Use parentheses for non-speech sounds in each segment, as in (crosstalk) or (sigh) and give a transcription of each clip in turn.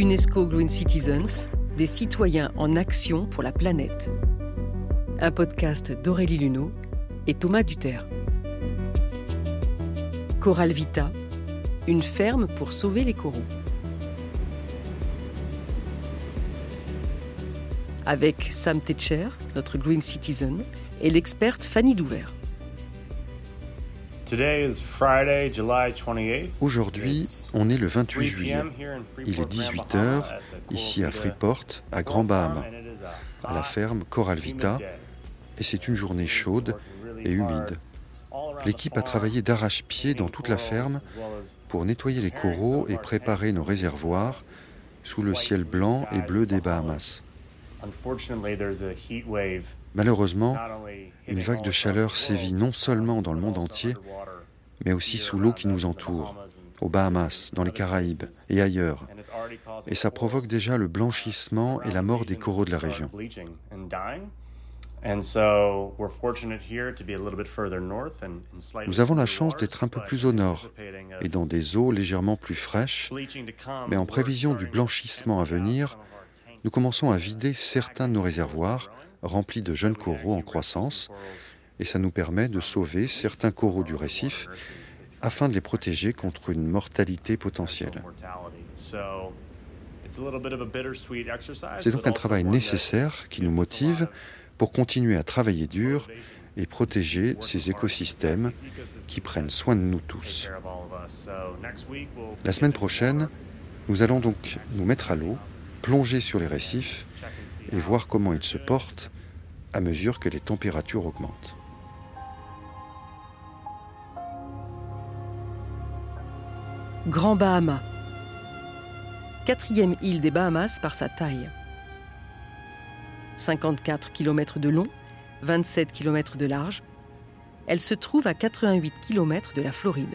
UNESCO Green Citizens, des citoyens en action pour la planète. Un podcast d'Aurélie Luneau et Thomas Duterre. Coral Vita, une ferme pour sauver les coraux. Avec Sam Tetcher, notre Green Citizen, et l'experte Fanny Douvert. Aujourd'hui, on est le 28 juillet. Il est 18h, ici à Freeport, à Grand Bahama, à la ferme Coral Vita, et c'est une journée chaude et humide. L'équipe a travaillé d'arrache-pied dans toute la ferme pour nettoyer les coraux et préparer nos réservoirs sous le ciel blanc et bleu des Bahamas. Malheureusement, une vague de chaleur sévit non seulement dans le monde entier, mais aussi sous l'eau qui nous entoure, aux Bahamas, dans les Caraïbes et ailleurs. Et ça provoque déjà le blanchissement et la mort des coraux de la région. Nous avons la chance d'être un peu plus au nord et dans des eaux légèrement plus fraîches, mais en prévision du blanchissement à venir, nous commençons à vider certains de nos réservoirs remplis de jeunes coraux en croissance, et ça nous permet de sauver certains coraux du récif afin de les protéger contre une mortalité potentielle. C'est donc un travail nécessaire qui nous motive pour continuer à travailler dur et protéger ces écosystèmes qui prennent soin de nous tous. La semaine prochaine, nous allons donc nous mettre à l'eau plonger sur les récifs et voir comment ils se portent à mesure que les températures augmentent. Grand Bahama, quatrième île des Bahamas par sa taille. 54 km de long, 27 km de large, elle se trouve à 88 km de la Floride.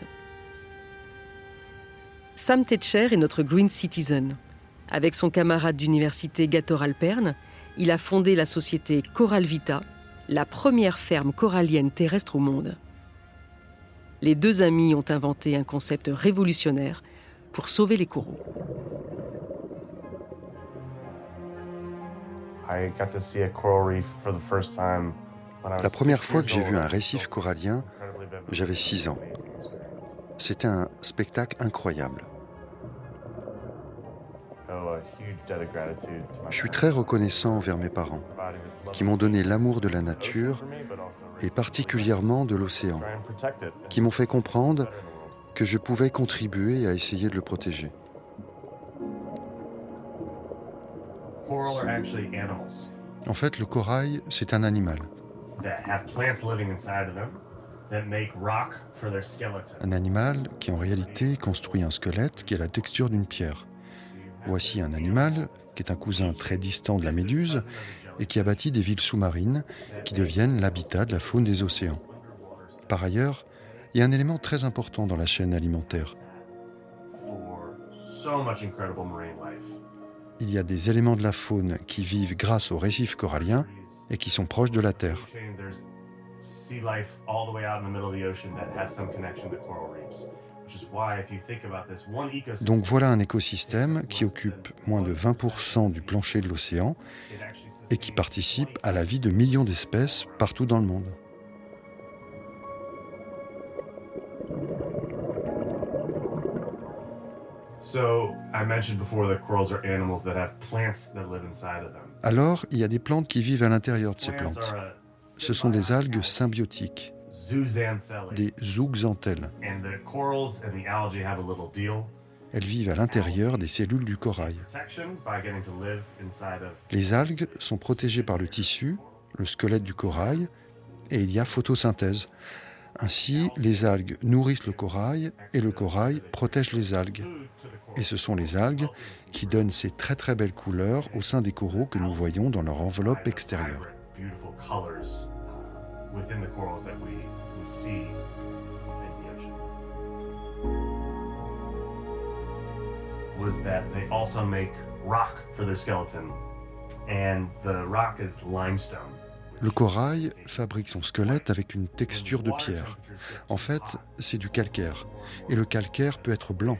Sam Tetcher est notre Green Citizen. Avec son camarade d'université Gator Alperne, il a fondé la société Coral Vita, la première ferme corallienne terrestre au monde. Les deux amis ont inventé un concept révolutionnaire pour sauver les coraux. La première fois que j'ai vu un récif corallien, j'avais 6 ans. C'était un spectacle incroyable. Je suis très reconnaissant envers mes parents, qui m'ont donné l'amour de la nature et particulièrement de l'océan, qui m'ont fait comprendre que je pouvais contribuer à essayer de le protéger. En fait, le corail, c'est un animal. Un animal qui en réalité construit un squelette qui a la texture d'une pierre. Voici un animal qui est un cousin très distant de la méduse et qui a bâti des villes sous-marines qui deviennent l'habitat de la faune des océans. Par ailleurs, il y a un élément très important dans la chaîne alimentaire. Il y a des éléments de la faune qui vivent grâce aux récifs coralliens et qui sont proches de la Terre. Donc voilà un écosystème qui occupe moins de 20% du plancher de l'océan et qui participe à la vie de millions d'espèces partout dans le monde. Alors, il y a des plantes qui vivent à l'intérieur de ces plantes. Ce sont des algues symbiotiques des zooxanthelles. Elles vivent à l'intérieur des cellules du corail. Les algues sont protégées par le tissu, le squelette du corail, et il y a photosynthèse. Ainsi, les algues nourrissent le corail et le corail protège les algues. Et ce sont les algues qui donnent ces très très belles couleurs au sein des coraux que nous voyons dans leur enveloppe extérieure. Within the corals that we, we see in the ocean was that they also make rock for their skeleton. And the rock is limestone. Le corail fabrique son squelette avec une texture de pierre. En fait, c'est du calcaire. Et le calcaire peut être blanc.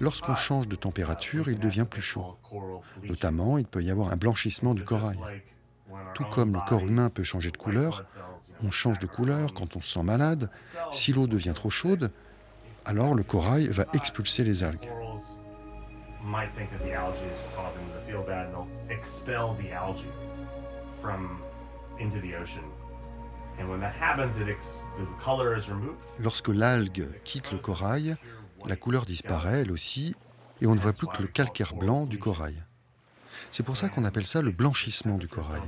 Lorsqu'on change de température, il devient plus chaud. Notamment, il peut y avoir un blanchissement du corail. Tout comme le corps humain peut changer de couleur, on change de couleur quand on se sent malade. Si l'eau devient trop chaude, alors le corail va expulser les algues. Lorsque l'algue quitte le corail, la couleur disparaît elle aussi, et on ne voit plus que le calcaire blanc du corail. C'est pour ça qu'on appelle ça le blanchissement du corail.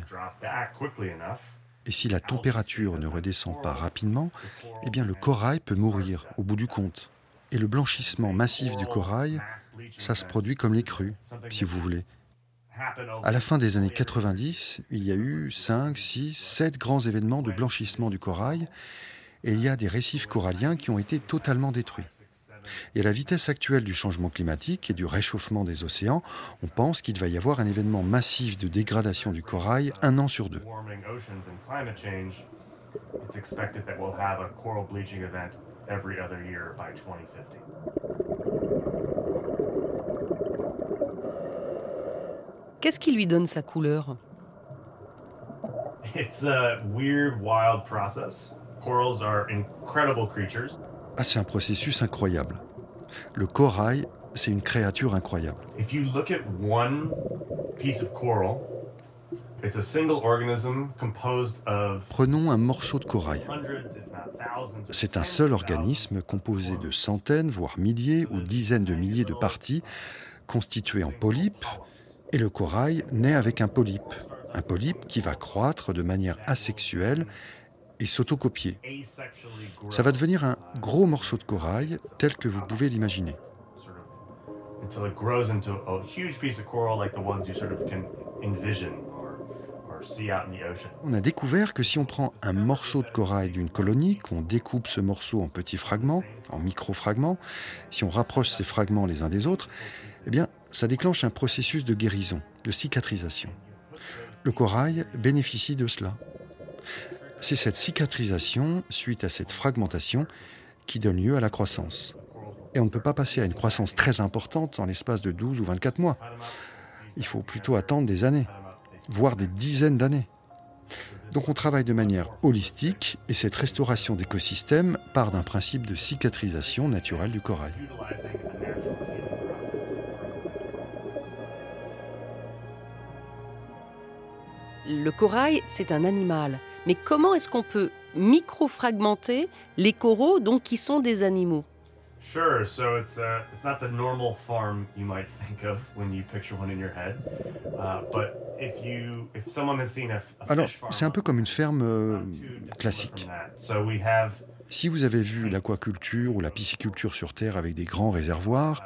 Et si la température ne redescend pas rapidement, eh bien le corail peut mourir au bout du compte. Et le blanchissement massif du corail, ça se produit comme les crues, si vous voulez. À la fin des années 90, il y a eu 5, 6, 7 grands événements de blanchissement du corail, et il y a des récifs coralliens qui ont été totalement détruits. Et à la vitesse actuelle du changement climatique et du réchauffement des océans, on pense qu'il va y avoir un événement massif de dégradation du corail un an sur deux. Qu'est-ce qui lui donne sa couleur? Ah, c'est un processus incroyable. Le corail, c'est une créature incroyable. Prenons un morceau de corail. C'est un seul organisme composé de centaines, voire milliers ou dizaines de milliers de parties constituées en polypes, et le corail naît avec un polype, un polype qui va croître de manière asexuelle et s'autocopier. Ça va devenir un gros morceau de corail tel que vous pouvez l'imaginer. On a découvert que si on prend un morceau de corail d'une colonie, qu'on découpe ce morceau en petits fragments, en micro-fragments, si on rapproche ces fragments les uns des autres, eh bien, ça déclenche un processus de guérison, de cicatrisation. Le corail bénéficie de cela. C'est cette cicatrisation, suite à cette fragmentation, qui donne lieu à la croissance. Et on ne peut pas passer à une croissance très importante en l'espace de 12 ou 24 mois. Il faut plutôt attendre des années, voire des dizaines d'années. Donc on travaille de manière holistique et cette restauration d'écosystème part d'un principe de cicatrisation naturelle du corail. Le corail, c'est un animal. Mais comment est-ce qu'on peut micro-fragmenter les coraux donc qui sont des animaux Sure, so it's uh, it's not the normal farm you might (laughs) think of when you picture one in your head, uh, but if you if someone has seen a, a Alors, c'est un peu comme une ferme euh, classique. So we have si vous avez vu l'aquaculture ou la pisciculture sur Terre avec des grands réservoirs,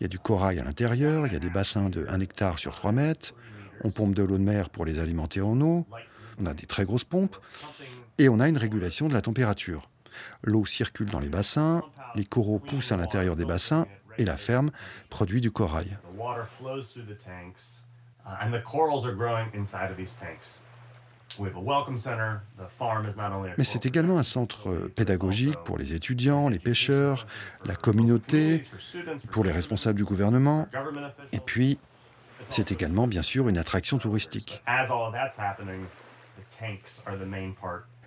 il y a du corail à l'intérieur, il y a des bassins de 1 hectare sur 3 mètres, on pompe de l'eau de mer pour les alimenter en eau, on a des très grosses pompes et on a une régulation de la température. L'eau circule dans les bassins, les coraux poussent à l'intérieur des bassins et la ferme produit du corail. Mais c'est également un centre pédagogique pour les étudiants, les pêcheurs, la communauté, pour les responsables du gouvernement. Et puis, c'est également bien sûr une attraction touristique.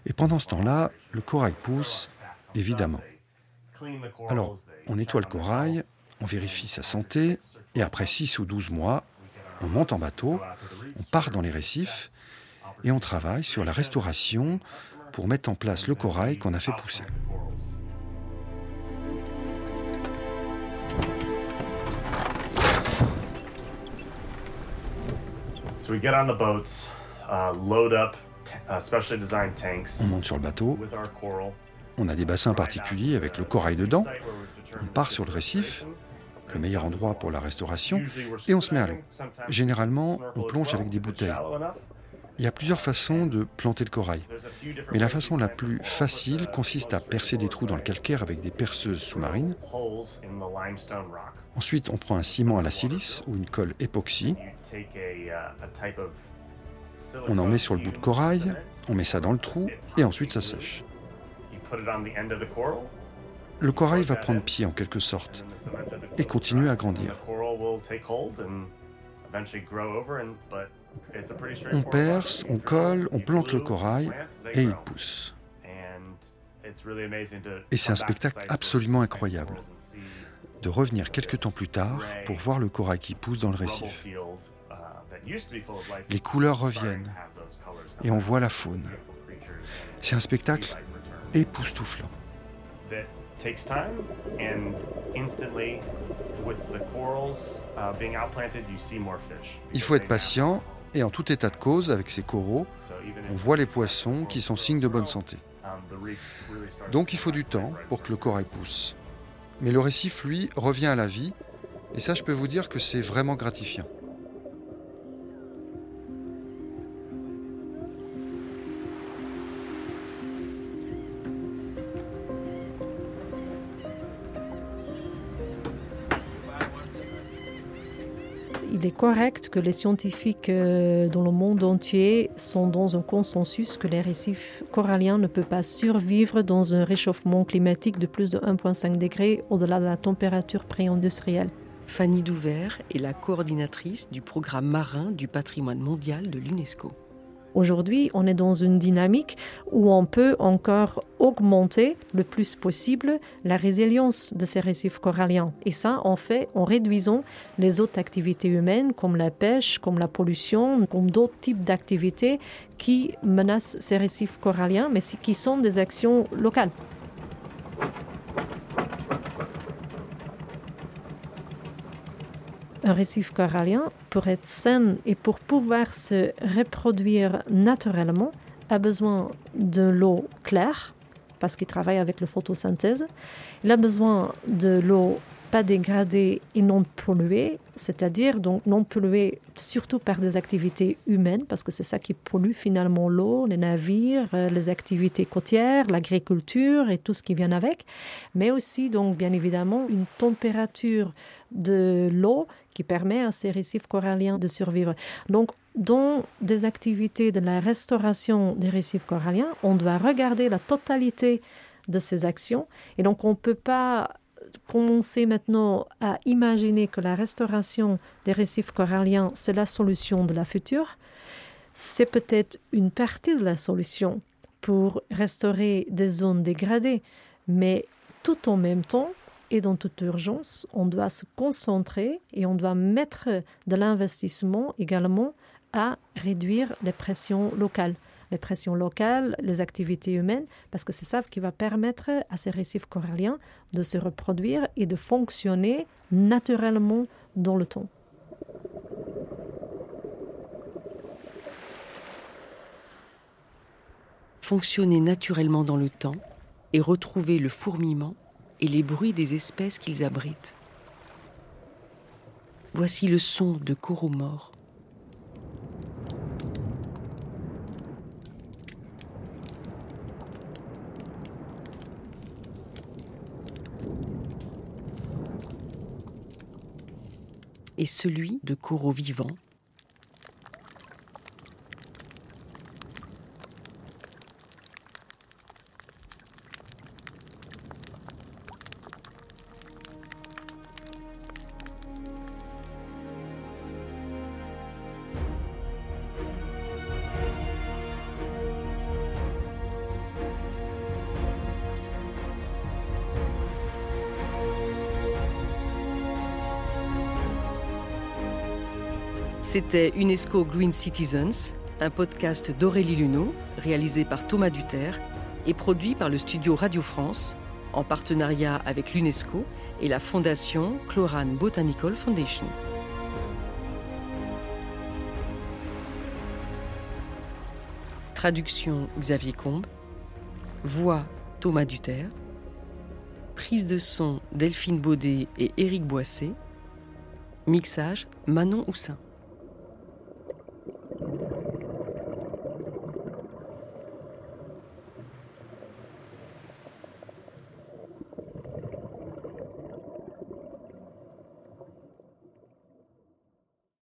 Et pendant ce temps-là, le corail pousse, évidemment. Alors, on nettoie le corail, on vérifie sa santé, et après 6 ou 12 mois, on monte en bateau, on part dans les récifs, et on travaille sur la restauration pour mettre en place le corail qu'on a fait pousser. So we get on the boats, on monte sur le bateau. On a des bassins particuliers avec le corail dedans. On part sur le récif, le meilleur endroit pour la restauration, et on se met à l'eau. Généralement, on plonge avec des bouteilles. Il y a plusieurs façons de planter le corail. Mais la façon la plus facile consiste à percer des trous dans le calcaire avec des perceuses sous-marines. Ensuite, on prend un ciment à la silice ou une colle époxy On en met sur le bout de corail, on met ça dans le trou et ensuite ça sèche. Le corail va prendre pied en quelque sorte et continuer à grandir. On perce, on colle, on plante le corail et il pousse. Et c'est un spectacle absolument incroyable de revenir quelques temps plus tard pour voir le corail qui pousse dans le récif. Les couleurs reviennent et on voit la faune. C'est un spectacle époustouflant. Il faut être patient et en tout état de cause avec ces coraux, on voit les poissons qui sont signes de bonne santé. Donc il faut du temps pour que le corail pousse. Mais le récif, lui, revient à la vie, et ça je peux vous dire que c'est vraiment gratifiant. Est correct que les scientifiques euh, dans le monde entier sont dans un consensus que les récifs coralliens ne peuvent pas survivre dans un réchauffement climatique de plus de 1,5 degré au-delà de la température pré-industrielle. Fanny Douvert est la coordinatrice du programme marin du patrimoine mondial de l'UNESCO. Aujourd'hui, on est dans une dynamique où on peut encore augmenter le plus possible la résilience de ces récifs coralliens. Et ça, on fait en réduisant les autres activités humaines comme la pêche, comme la pollution, comme d'autres types d'activités qui menacent ces récifs coralliens, mais qui sont des actions locales. Un récif corallien, pour être sain et pour pouvoir se reproduire naturellement, a besoin de l'eau claire, parce qu'il travaille avec la photosynthèse. Il a besoin de l'eau pas dégradée et non polluée, c'est-à-dire donc non polluée surtout par des activités humaines, parce que c'est ça qui pollue finalement l'eau, les navires, euh, les activités côtières, l'agriculture et tout ce qui vient avec, mais aussi donc bien évidemment une température de l'eau qui permet à ces récifs coralliens de survivre. Donc, dans des activités de la restauration des récifs coralliens, on doit regarder la totalité de ces actions. Et donc, on ne peut pas commencer maintenant à imaginer que la restauration des récifs coralliens, c'est la solution de la future. C'est peut-être une partie de la solution pour restaurer des zones dégradées, mais tout en même temps, et dans toute urgence, on doit se concentrer et on doit mettre de l'investissement également à réduire les pressions locales. Les pressions locales, les activités humaines, parce que c'est ça qui va permettre à ces récifs coralliens de se reproduire et de fonctionner naturellement dans le temps. Fonctionner naturellement dans le temps et retrouver le fourmillement et les bruits des espèces qu'ils abritent. Voici le son de coraux morts. Et celui de coraux vivants C'était UNESCO Green Citizens, un podcast d'Aurélie Luneau, réalisé par Thomas Duterre et produit par le studio Radio France en partenariat avec l'UNESCO et la fondation Cloran Botanical Foundation. Traduction Xavier Combe. Voix Thomas Duterre. Prise de son Delphine Baudet et Éric Boissé. Mixage Manon Houssin.